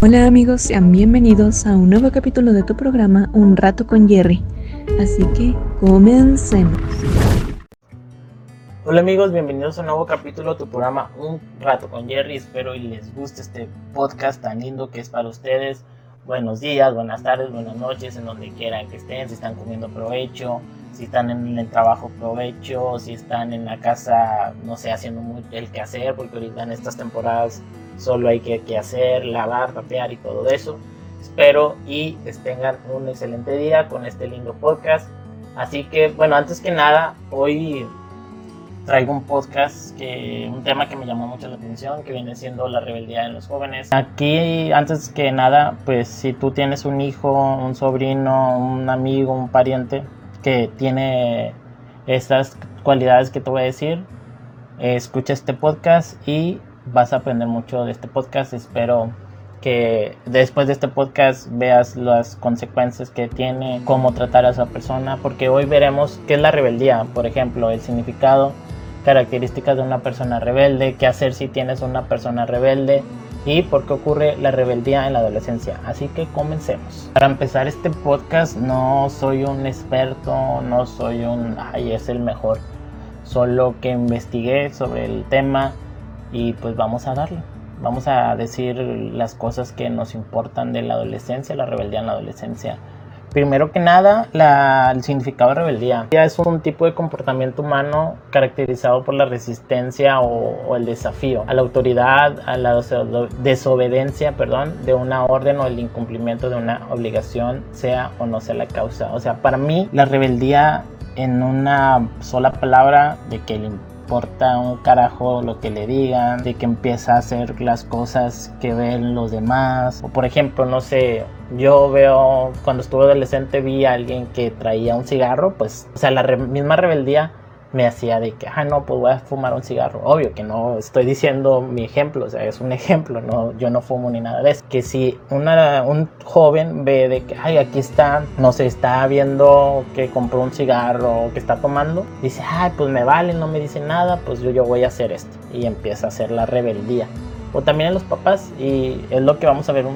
Hola amigos, sean bienvenidos a un nuevo capítulo de tu programa Un rato con Jerry. Así que comencemos. Hola amigos, bienvenidos a un nuevo capítulo de tu programa Un rato con Jerry. Espero y les guste este podcast tan lindo que es para ustedes. Buenos días, buenas tardes, buenas noches, en donde quieran que estén, si están comiendo provecho, si están en el trabajo provecho, si están en la casa, no sé, haciendo el quehacer, porque ahorita en estas temporadas solo hay que, que hacer, lavar, tapear y todo eso. Espero y tengan un excelente día con este lindo podcast. Así que, bueno, antes que nada, hoy traigo un podcast, que, un tema que me llamó mucho la atención, que viene siendo la rebeldía en los jóvenes. Aquí, antes que nada, pues si tú tienes un hijo, un sobrino, un amigo, un pariente que tiene estas cualidades que te voy a decir, escucha este podcast y vas a aprender mucho de este podcast. Espero que después de este podcast veas las consecuencias que tiene, cómo tratar a esa persona, porque hoy veremos qué es la rebeldía, por ejemplo, el significado, características de una persona rebelde, qué hacer si tienes una persona rebelde y por qué ocurre la rebeldía en la adolescencia. Así que comencemos. Para empezar este podcast no soy un experto, no soy un, ay, es el mejor, solo que investigué sobre el tema y pues vamos a darle. Vamos a decir las cosas que nos importan de la adolescencia, la rebeldía en la adolescencia. Primero que nada, el significado de rebeldía. Es un tipo de comportamiento humano caracterizado por la resistencia o, el desafío a la autoridad, a la desobediencia, perdón, de una orden o el incumplimiento de una obligación, sea o no sea la causa. O sea, para mí la rebeldía en una sola palabra de que el importa un carajo lo que le digan, de que empieza a hacer las cosas que ven los demás. O por ejemplo, no sé, yo veo cuando estuve adolescente vi a alguien que traía un cigarro, pues, o sea, la misma rebeldía me hacía de que, ah, no, pues voy a fumar un cigarro. Obvio que no estoy diciendo mi ejemplo, o sea, es un ejemplo, no, yo no fumo ni nada de eso. Que si un joven ve de que, ay, aquí está, no se está viendo que compró un cigarro, que está tomando, dice, ay, pues me vale, no me dice nada, pues yo, yo voy a hacer esto. Y empieza a hacer la rebeldía. O también en los papás, y es lo que vamos a ver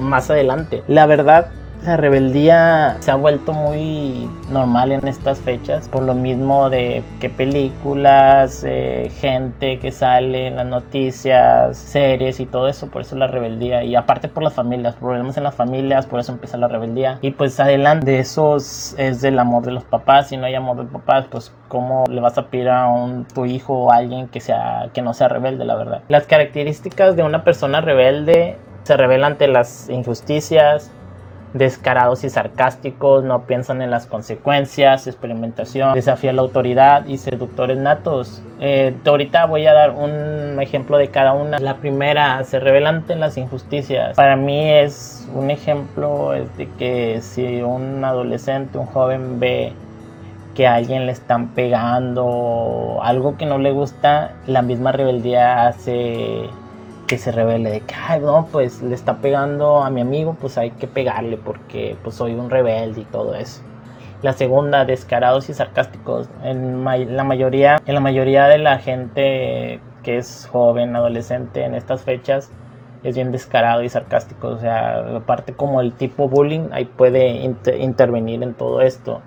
más adelante. La verdad, la rebeldía se ha vuelto muy normal en estas fechas por lo mismo de que películas, eh, gente que sale en las noticias, series y todo eso, por eso la rebeldía. Y aparte por las familias, problemas en las familias, por eso empieza la rebeldía. Y pues adelante de eso es del amor de los papás, si no hay amor de papás pues cómo le vas a pedir a un, tu hijo o a alguien que sea que no sea rebelde la verdad. Las características de una persona rebelde se revelan ante las injusticias, descarados y sarcásticos, no piensan en las consecuencias, experimentación, desafía la autoridad y seductores natos. Eh, ahorita voy a dar un ejemplo de cada una. La primera, se revelan ante las injusticias. Para mí es un ejemplo de que si un adolescente, un joven ve que a alguien le están pegando algo que no le gusta, la misma rebeldía hace que se revele de que, ay, no, pues le está pegando a mi amigo, pues hay que pegarle porque pues soy un rebelde y todo eso. La segunda, descarados y sarcásticos. En la mayoría, en la mayoría de la gente que es joven, adolescente en estas fechas, es bien descarado y sarcástico. O sea, aparte como el tipo bullying, ahí puede intervenir en todo esto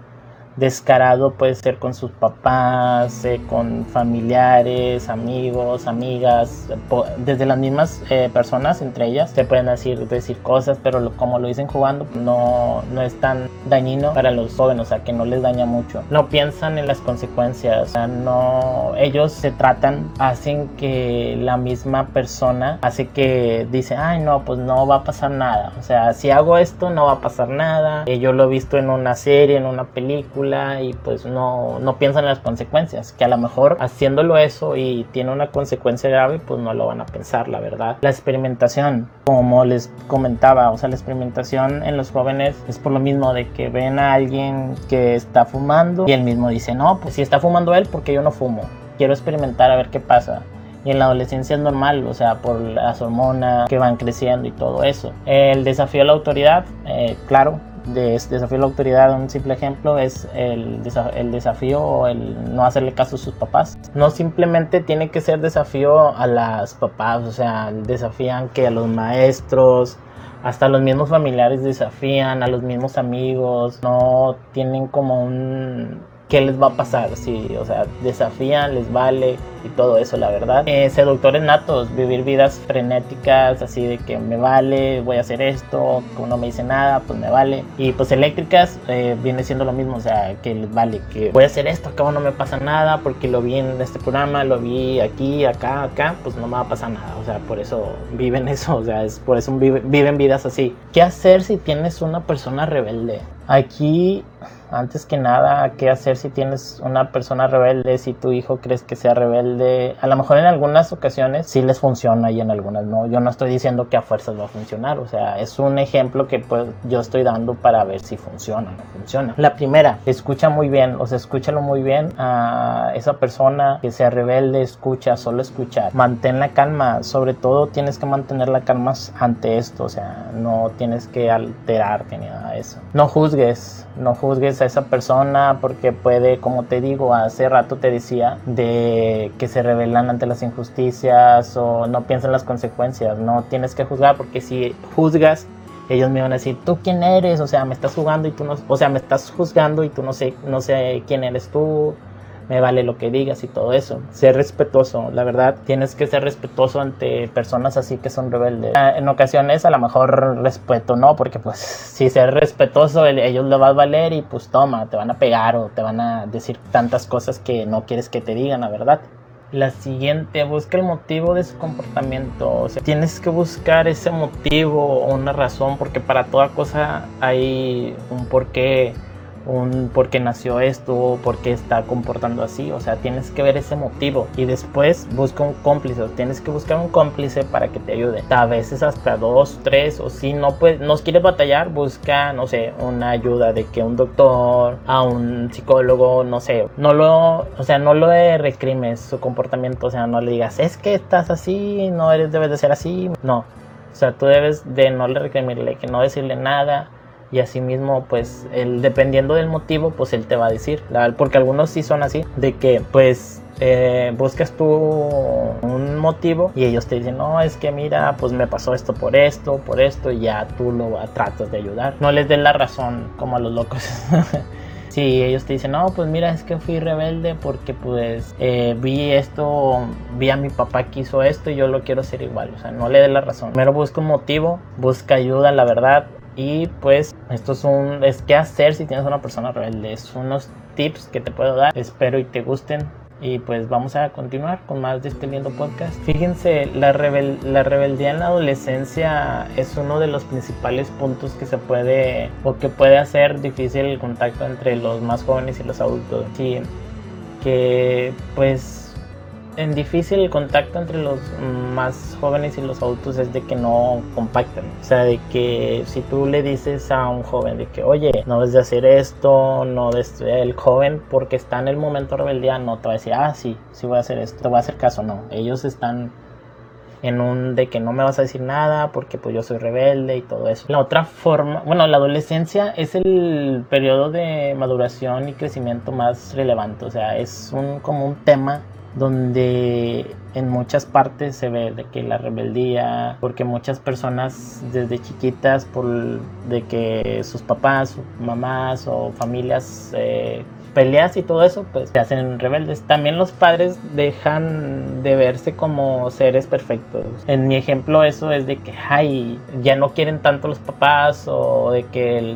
descarado puede ser con sus papás, eh, con familiares, amigos, amigas, desde las mismas eh, personas, entre ellas, se pueden decir, decir cosas, pero como lo dicen jugando, no, no es tan dañino para los jóvenes, o sea, que no les daña mucho. No piensan en las consecuencias, o sea, no, ellos se tratan, hacen que la misma persona hace que dice, ay, no, pues no va a pasar nada, o sea, si hago esto, no va a pasar nada. Eh, yo lo he visto en una serie, en una película, y pues no, no piensan en las consecuencias, que a lo mejor haciéndolo eso y tiene una consecuencia grave, pues no lo van a pensar, la verdad. La experimentación, como les comentaba, o sea, la experimentación en los jóvenes es por lo mismo de que ven a alguien que está fumando y él mismo dice, no, pues si está fumando él, porque yo no fumo? Quiero experimentar a ver qué pasa y en la adolescencia es normal, o sea, por las hormonas que van creciendo y todo eso. El desafío a la autoridad, eh, claro, de desafío a la autoridad, un simple ejemplo es el, el desafío o el no hacerle caso a sus papás. No simplemente tiene que ser desafío a las papás, o sea, desafían que a los maestros, hasta los mismos familiares desafían, a los mismos amigos, no tienen como un qué les va a pasar, si, o sea, desafían, les vale y todo eso, la verdad. Eh, seductores natos, vivir vidas frenéticas, así de que me vale, voy a hacer esto, que uno me dice nada, pues me vale. Y pues eléctricas eh, viene siendo lo mismo, o sea, que les vale, que voy a hacer esto, acá no me pasa nada, porque lo vi en este programa, lo vi aquí, acá, acá, pues no me va a pasar nada, o sea, por eso viven eso, o sea, es por eso viven vidas así. ¿Qué hacer si tienes una persona rebelde? Aquí antes que nada, ¿qué hacer si tienes una persona rebelde? Si tu hijo crees que sea rebelde, a lo mejor en algunas ocasiones sí les funciona y en algunas no. Yo no estoy diciendo que a fuerzas va a funcionar, o sea, es un ejemplo que pues yo estoy dando para ver si funciona o no funciona. La primera, escucha muy bien, o sea, escúchalo muy bien a esa persona que sea rebelde, escucha, solo escuchar. Mantén la calma, sobre todo tienes que mantener la calma ante esto, o sea, no tienes que alterarte ni nada de eso. No juzgues, no juzgues a esa persona porque puede, como te digo, hace rato te decía, de que se rebelan ante las injusticias o no piensan las consecuencias. No tienes que juzgar porque si juzgas, ellos me van a decir, ¿tú quién eres? O sea, me estás jugando y tú no, o sea, me estás juzgando y tú no sé, no sé quién eres tú me vale lo que digas y todo eso. Ser respetuoso, la verdad, tienes que ser respetuoso ante personas así que son rebeldes. Ah, en ocasiones a lo mejor respeto no, porque pues si ser respetuoso ellos le va a valer y pues toma, te van a pegar o te van a decir tantas cosas que no quieres que te digan, la verdad. La siguiente, busca el motivo de su comportamiento. O sea, tienes que buscar ese motivo o una razón, porque para toda cosa hay un porqué un por qué nació esto, por qué está comportando así, o sea, tienes que ver ese motivo y después busca un cómplice, tienes que buscar un cómplice para que te ayude. A veces hasta dos, tres, o si no pues no quieres batallar, busca, no sé, una ayuda de que un doctor, a un psicólogo, no sé, no lo, o sea, no lo recrimes su comportamiento, o sea, no le digas, es que estás así, no eres, debes de ser así, no. O sea, tú debes de no le recrimirle, que no decirle nada, y asimismo pues el, dependiendo del motivo pues él te va a decir porque algunos sí son así de que pues eh, buscas tú un motivo y ellos te dicen no es que mira pues me pasó esto por esto por esto y ya tú lo tratas de ayudar no les den la razón como a los locos Si ellos te dicen, no, pues mira, es que fui rebelde porque pues eh, vi esto, vi a mi papá que hizo esto y yo lo quiero hacer igual. O sea, no le dé la razón. Primero busca un motivo, busca ayuda, la verdad. Y pues esto es un es qué hacer si tienes una persona rebelde. Es unos tips que te puedo dar. Espero y te gusten. Y pues vamos a continuar con más de este lindo podcast. Fíjense, la, la rebeldía en la adolescencia es uno de los principales puntos que se puede o que puede hacer difícil el contacto entre los más jóvenes y los adultos. Sí, que pues en difícil el contacto entre los más jóvenes y los adultos es de que no compactan. O sea, de que si tú le dices a un joven de que, oye, no debes de hacer esto, no debes el joven, porque está en el momento de rebeldía, no te va a decir, ah, sí, sí voy a hacer esto, te voy a hacer caso, no. Ellos están en un de que no me vas a decir nada porque pues yo soy rebelde y todo eso. La otra forma, bueno, la adolescencia es el periodo de maduración y crecimiento más relevante, o sea, es un como un tema donde en muchas partes se ve de que la rebeldía, porque muchas personas desde chiquitas, por de que sus papás, mamás o familias eh, peleas y todo eso, pues se hacen rebeldes. También los padres dejan de verse como seres perfectos. En mi ejemplo eso es de que, ay, ya no quieren tanto los papás o de que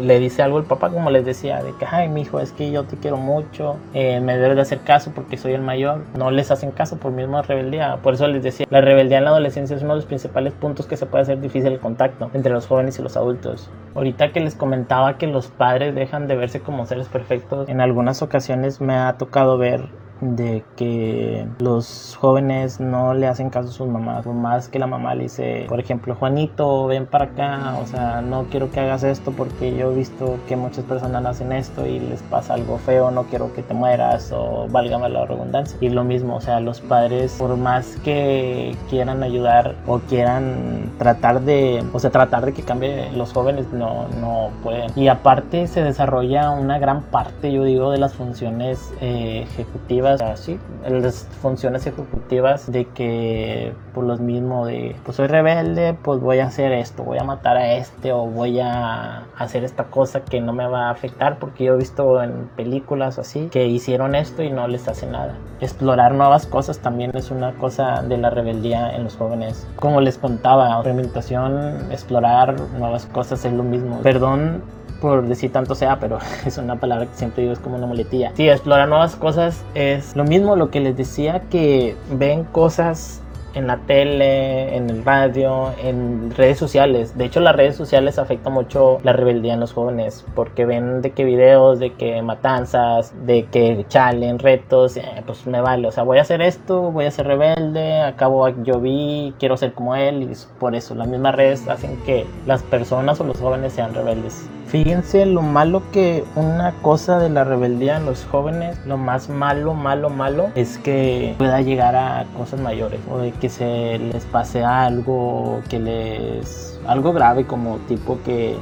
le dice algo el papá como les decía, de que, ay, mi hijo, es que yo te quiero mucho, eh, me debes de hacer caso porque soy el mayor. No les hacen caso por misma rebeldía. Por eso les decía, la rebeldía en la adolescencia es uno de los principales puntos que se puede hacer difícil el contacto entre los jóvenes y los adultos. Ahorita que les comentaba que los padres dejan de verse como seres perfectos, en algunas ocasiones me ha tocado ver de que los jóvenes no le hacen caso a sus mamás, por más que la mamá le dice, por ejemplo, Juanito, ven para acá, o sea, no quiero que hagas esto porque yo he visto que muchas personas hacen esto y les pasa algo feo, no quiero que te mueras o válgame la redundancia. Y lo mismo, o sea, los padres, por más que quieran ayudar o quieran tratar de, o sea, tratar de que cambie los jóvenes, no, no pueden. Y aparte se desarrolla una gran parte, yo digo, de las funciones eh, ejecutivas todas así, las funciones ejecutivas de que por los mismos de, pues soy rebelde, pues voy a hacer esto, voy a matar a este o voy a hacer esta cosa que no me va a afectar porque yo he visto en películas así que hicieron esto y no les hace nada. Explorar nuevas cosas también es una cosa de la rebeldía en los jóvenes. Como les contaba, experimentación, explorar nuevas cosas es lo mismo. Perdón por decir tanto sea, pero es una palabra que siempre digo, es como una muletilla. Sí, explorar nuevas cosas es lo mismo, lo que les decía, que ven cosas en la tele, en el radio, en redes sociales. De hecho, las redes sociales afectan mucho la rebeldía en los jóvenes porque ven de qué videos, de qué matanzas, de qué chalen, retos, eh, pues me vale. O sea, voy a hacer esto, voy a ser rebelde, acabo yo vi, quiero ser como él y por eso las mismas redes hacen que las personas o los jóvenes sean rebeldes. Fíjense lo malo que una cosa de la rebeldía en los jóvenes, lo más malo, malo, malo, es que pueda llegar a cosas mayores o de que se les pase algo, que les... algo grave como tipo que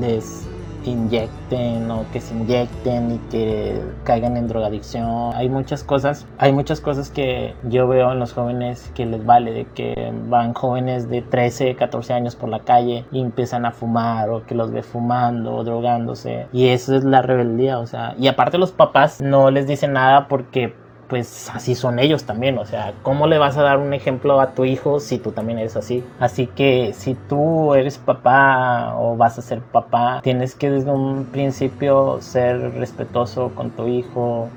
les inyecten o que se inyecten y que caigan en drogadicción. Hay muchas cosas, hay muchas cosas que yo veo en los jóvenes que les vale, de que van jóvenes de 13, 14 años por la calle y empiezan a fumar o que los ve fumando o drogándose. Y eso es la rebeldía, o sea, y aparte los papás no les dicen nada porque pues así son ellos también, o sea, ¿cómo le vas a dar un ejemplo a tu hijo si tú también eres así? Así que si tú eres papá o vas a ser papá, tienes que desde un principio ser respetuoso con tu hijo,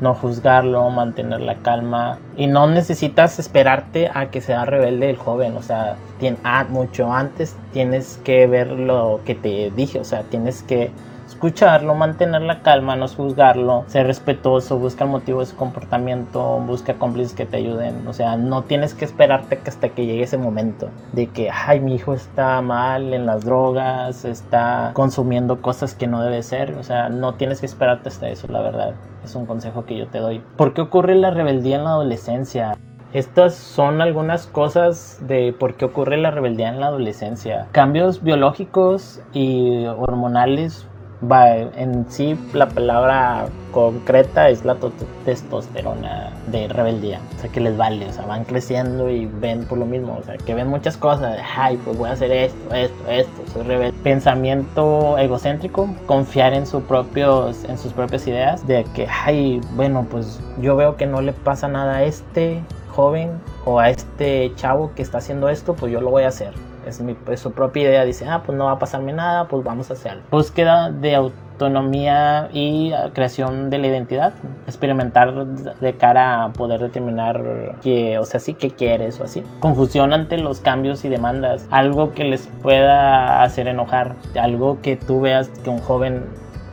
no juzgarlo, mantener la calma y no necesitas esperarte a que sea rebelde el joven, o sea, ah, mucho antes tienes que ver lo que te dije, o sea, tienes que escucharlo, mantener la calma, no juzgarlo, ser respetuoso, busca el motivo de su comportamiento, busca cómplices que te ayuden. O sea, no tienes que esperarte que hasta que llegue ese momento de que, ay, mi hijo está mal en las drogas, está consumiendo cosas que no debe ser. O sea, no tienes que esperarte hasta eso, la verdad. Es un consejo que yo te doy. ¿Por qué ocurre la rebeldía en la adolescencia? Estas son algunas cosas de por qué ocurre la rebeldía en la adolescencia. Cambios biológicos y hormonales va, en sí la palabra concreta es la testosterona de rebeldía, o sea que les vale, o sea, van creciendo y ven por lo mismo, o sea, que ven muchas cosas, ay, pues voy a hacer esto, esto, esto, soy rebelde. Pensamiento egocéntrico, confiar en, sus propios, en sus propias ideas, de que, ay, bueno, pues yo veo que no le pasa nada a este joven o a este chavo que está haciendo esto, pues yo lo voy a hacer es, mi, su propia idea, dice, ah, pues no va a pasarme nada, pues vamos a hacerlo. Búsqueda de autonomía y creación de la identidad, experimentar de cara a poder determinar que, o sea, sí que quieres o así. Confusión ante los cambios y demandas, algo que les pueda hacer enojar, algo que tú veas que un joven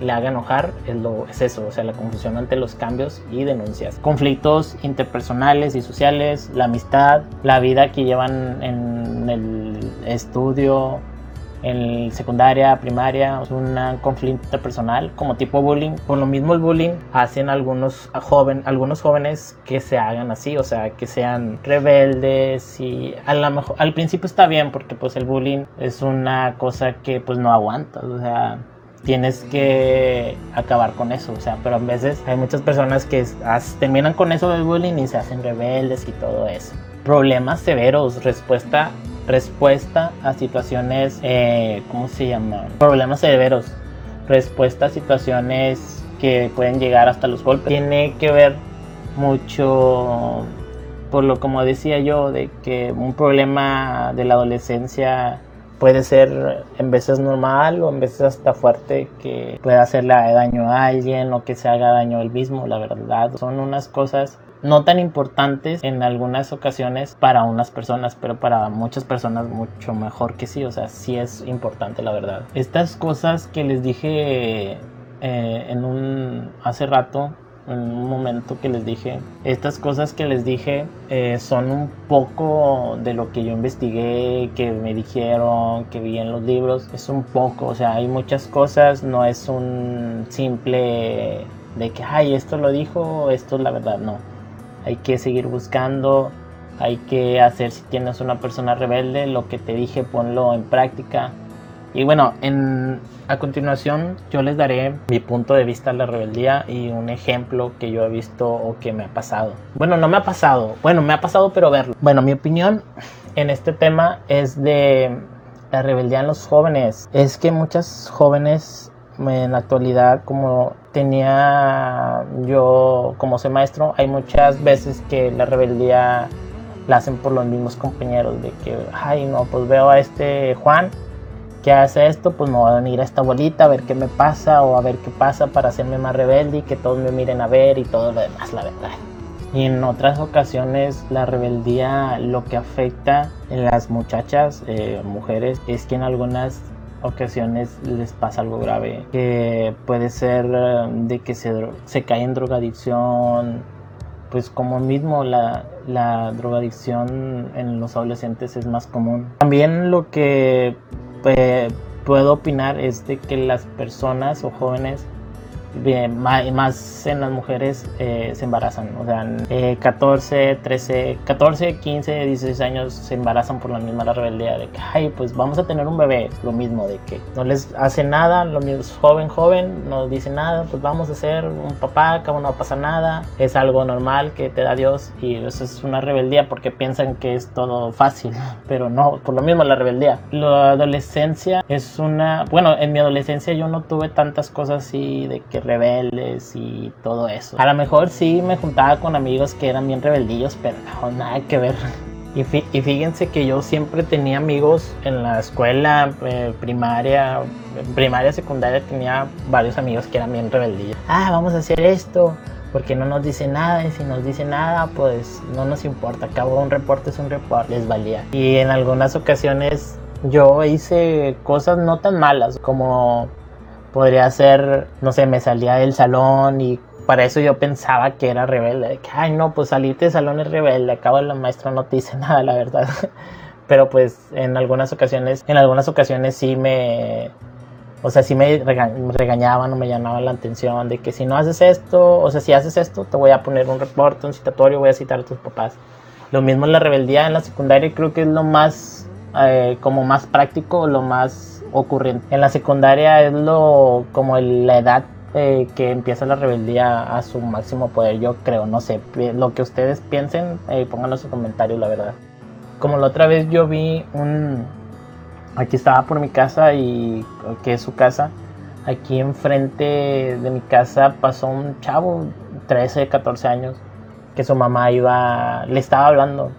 le haga enojar es, lo, es eso, o sea, la confusión ante los cambios y denuncias. Conflictos interpersonales y sociales, la amistad, la vida que llevan en el estudio, en secundaria, primaria, es un conflicto personal como tipo bullying. Por lo mismo el bullying hacen algunos, joven, algunos jóvenes que se hagan así, o sea, que sean rebeldes y a lo mejor al principio está bien porque pues el bullying es una cosa que pues no aguanta, o sea, tienes que acabar con eso, o sea, pero a veces hay muchas personas que terminan con eso del bullying y se hacen rebeldes y todo eso. Problemas severos, respuesta, respuesta a situaciones, eh, ¿cómo se llama? Problemas severos, respuesta a situaciones que pueden llegar hasta los golpes. Tiene que ver mucho, por lo como decía yo, de que un problema de la adolescencia puede ser en veces normal o en veces hasta fuerte que pueda hacerle daño a alguien o que se haga daño él mismo, la verdad. Son unas cosas no tan importantes en algunas ocasiones para unas personas, pero para muchas personas mucho mejor que sí, o sea, sí es importante la verdad. Estas cosas que les dije eh, en un hace rato en un momento que les dije. Estas cosas que les dije eh, son un poco de lo que yo investigué, que me dijeron, que vi en los libros. Es un poco, o sea, hay muchas cosas, no es un simple de que, ay, esto lo dijo, esto es la verdad, no. Hay que seguir buscando, hay que hacer si tienes una persona rebelde, lo que te dije, ponlo en práctica Y bueno, en, a continuación yo les daré mi punto de vista de la rebeldía y un ejemplo que yo he visto o que me ha pasado. Bueno, no me ha pasado, bueno, me ha pasado pero verlo. Bueno, mi opinión en este tema es de la rebeldía en los jóvenes. Es que muchas jóvenes en la actualidad, como tenía yo como soy maestro, hay muchas veces que la rebeldía la hacen por los mismos compañeros, de que, ay, no, pues veo a este Juan que hace esto, pues me voy a venir a esta bolita a ver qué me pasa o a ver qué pasa para hacerme más rebelde y que todos me miren a ver y todo lo demás, la verdad. Y en otras ocasiones la rebeldía lo que afecta en las muchachas, eh, mujeres, es que en algunas ocasiones les pasa algo grave, que puede ser eh, de que se, se cae en drogadicción, pues como mismo la, la drogadicción en los adolescentes es más común. También lo que puedo opinar es de que las personas o jóvenes bien, más en las mujeres eh, se embarazan. O sea, eh, 14, 13, 14, 15, 16 años se embarazan por la misma rebeldía de que, ay, pues vamos a tener un bebé. Lo mismo, de que no les hace nada, lo mismo, joven, joven, no dice nada, pues vamos a ser un papá, que no va a pasar nada. Es algo normal que te da Dios y eso es una rebeldía porque piensan que es todo fácil, pero no, por lo mismo la rebeldía. La adolescencia es una, bueno, en mi adolescencia yo no tuve tantas cosas así de que rebeldes y todo eso. A lo mejor sí me juntaba con amigos que eran bien rebeldillos, pero no, nada que ver. Y, fíjense que yo siempre tenía amigos en la escuela eh, primaria, primaria, secundaria, tenía varios amigos que eran bien rebeldillos. Ah, vamos a hacer esto, porque no nos dice nada y si nos dice nada pues no nos importa, acabo un reporte es un reporte, les valía. Y en algunas ocasiones yo hice cosas no tan malas como podría ser, no sé, me salía del salón y para eso yo pensaba que era rebelde. que, ay, no, pues salirte del salón es rebelde. Acabo la maestra no te dice nada, la verdad. Pero pues en algunas ocasiones, en algunas ocasiones sí me, o sea, sí me, regañaban o me llamaban la atención de que si no haces esto, o sea, si haces esto, te voy a poner un reporte, un citatorio, voy a citar a tus papás. Lo mismo en la rebeldía en la secundaria, creo que es lo más, eh, como más práctico, lo más ocurriendo. En la secundaria es lo como la edad eh, que empieza la rebeldía a su máximo poder, yo creo, no sé, lo que ustedes piensen, eh, pónganlo en sus comentarios, la verdad. Como la otra vez yo vi un, aquí estaba por mi casa y que es su casa, aquí enfrente de mi casa pasó un chavo, 13, 14 años, que su mamá iba, le estaba hablando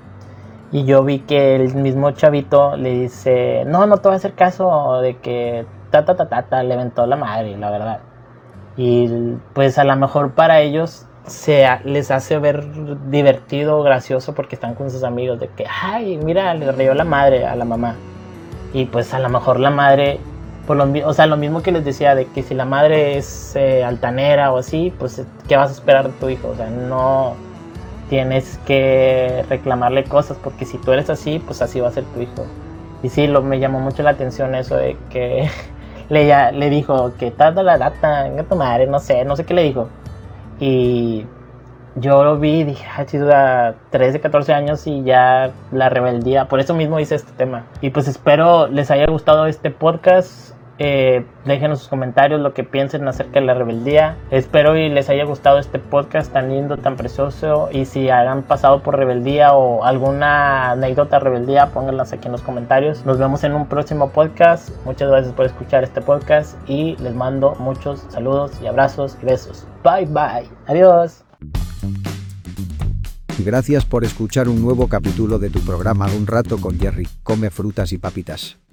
y yo vi que el mismo chavito le dice, no, no te voy a hacer caso de que ta ta ta ta, ta le aventó la madre, la verdad. Y pues a lo mejor para ellos se les hace ver divertido, gracioso porque están con sus amigos de que, ay, mira, le rió la madre a la mamá. Y pues a lo mejor la madre, por lo, o sea, lo mismo que les decía de que si la madre es eh, altanera o así, pues ¿qué vas a esperar de tu hijo? O sea, no tienes que reclamarle cosas, porque si tú eres así, pues así va a ser tu hijo. Y sí, lo, me llamó mucho la atención eso de que le, ya, le dijo que tal la data, venga tu madre, no sé, no sé qué le dijo. Y yo lo vi y dije, ah, chido, 13, 14 años y ya la rebeldía, por eso mismo hice este tema. Y pues espero les haya gustado este podcast. Eh, déjenos sus comentarios lo que piensen acerca de la rebeldía. Espero y les haya gustado este podcast tan lindo, tan precioso. Y si han pasado por rebeldía o alguna anécdota rebeldía, pónganlas aquí en los comentarios. Nos vemos en un próximo podcast. Muchas gracias por escuchar este podcast y les mando muchos saludos y abrazos y besos. Bye bye. Adiós. Gracias por escuchar un nuevo capítulo de tu programa Un rato con Jerry. Come frutas y papitas.